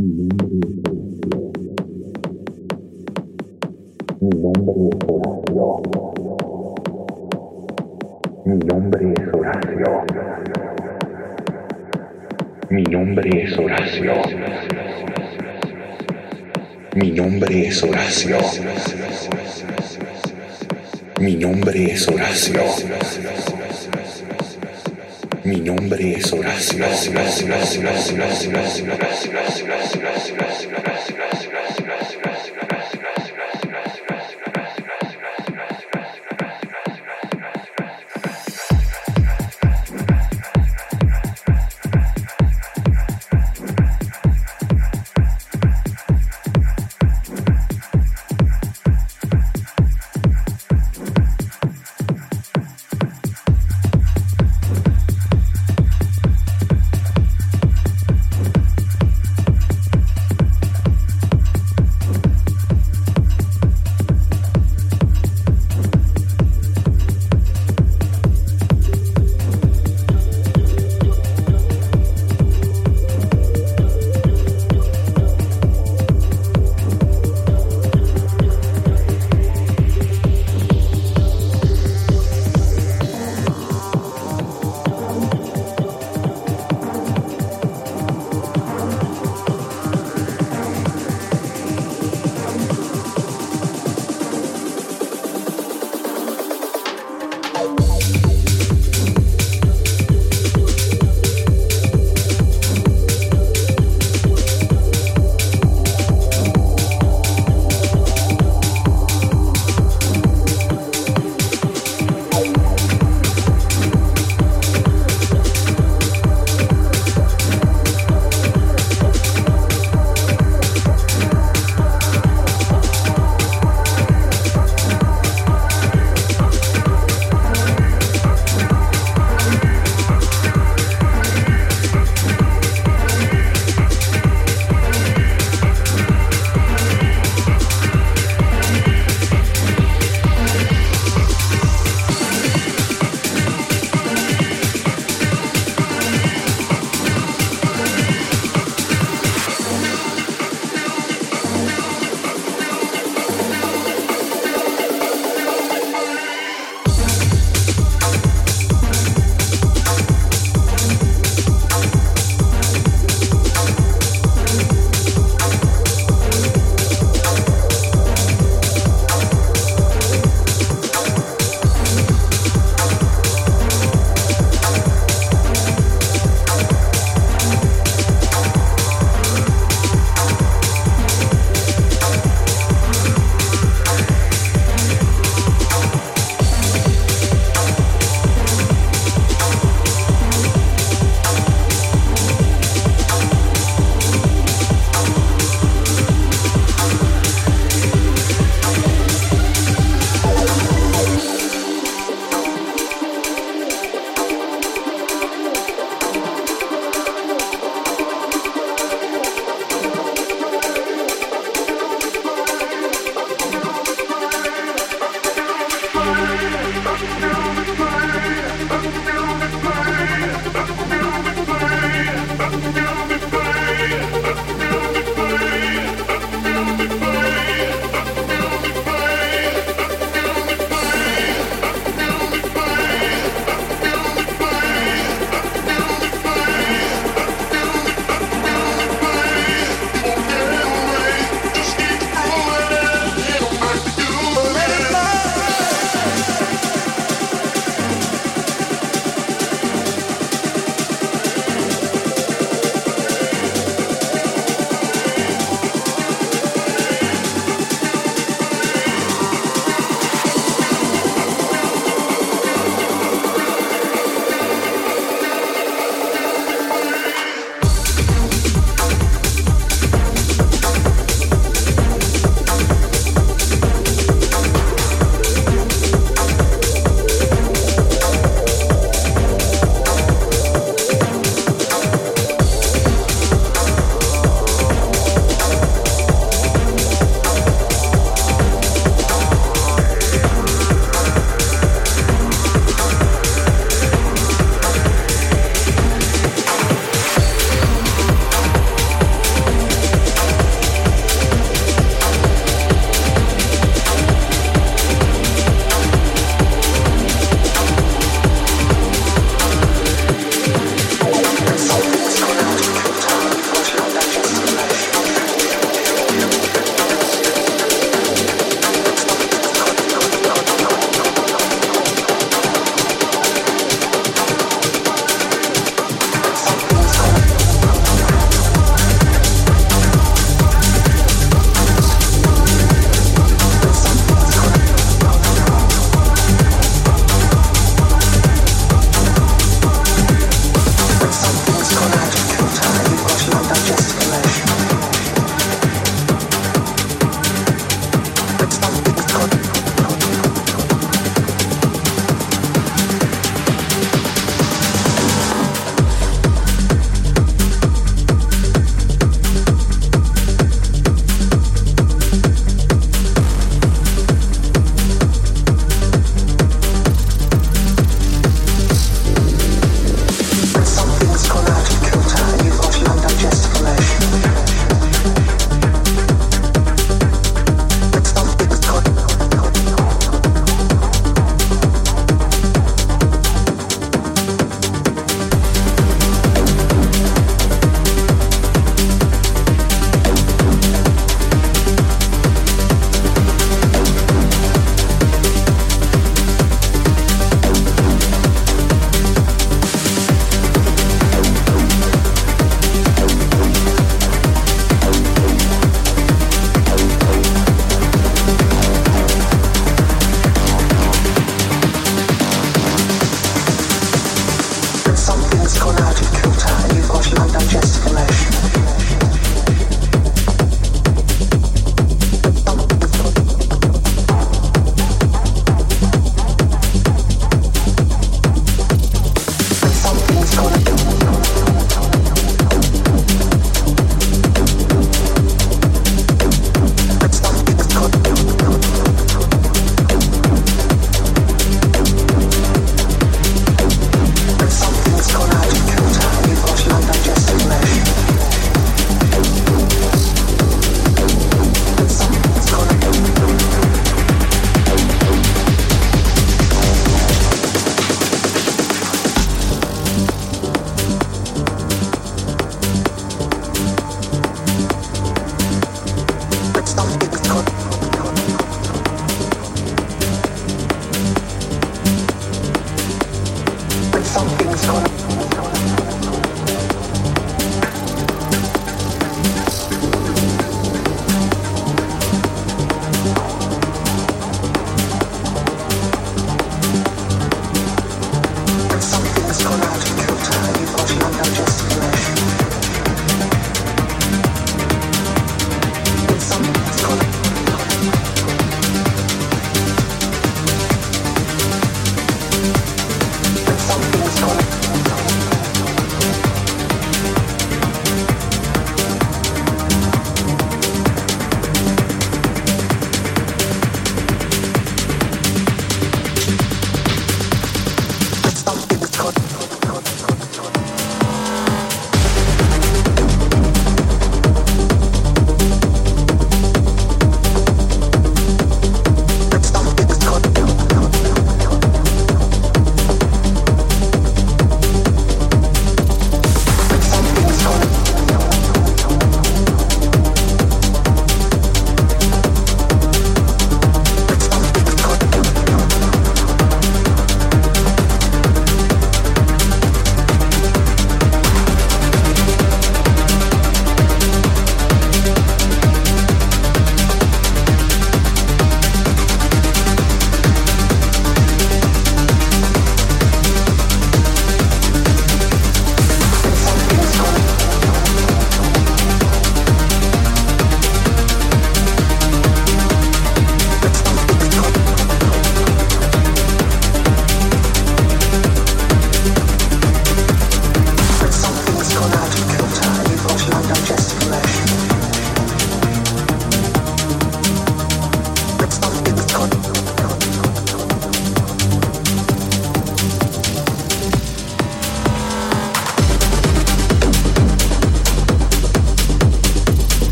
Mi nombre es Horacio. Mi nombre es Horacio. Mi nombre es Horacio. Mi nombre es Horacio. Mi nombre es. Mi nombre es Horacio.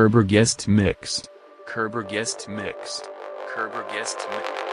Kerber guest mixed. Kerber guest mixed. Kerber guest mixed.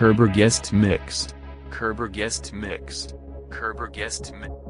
Kerber guest mixed. Kerber guest mixed. Kerber guest mixed.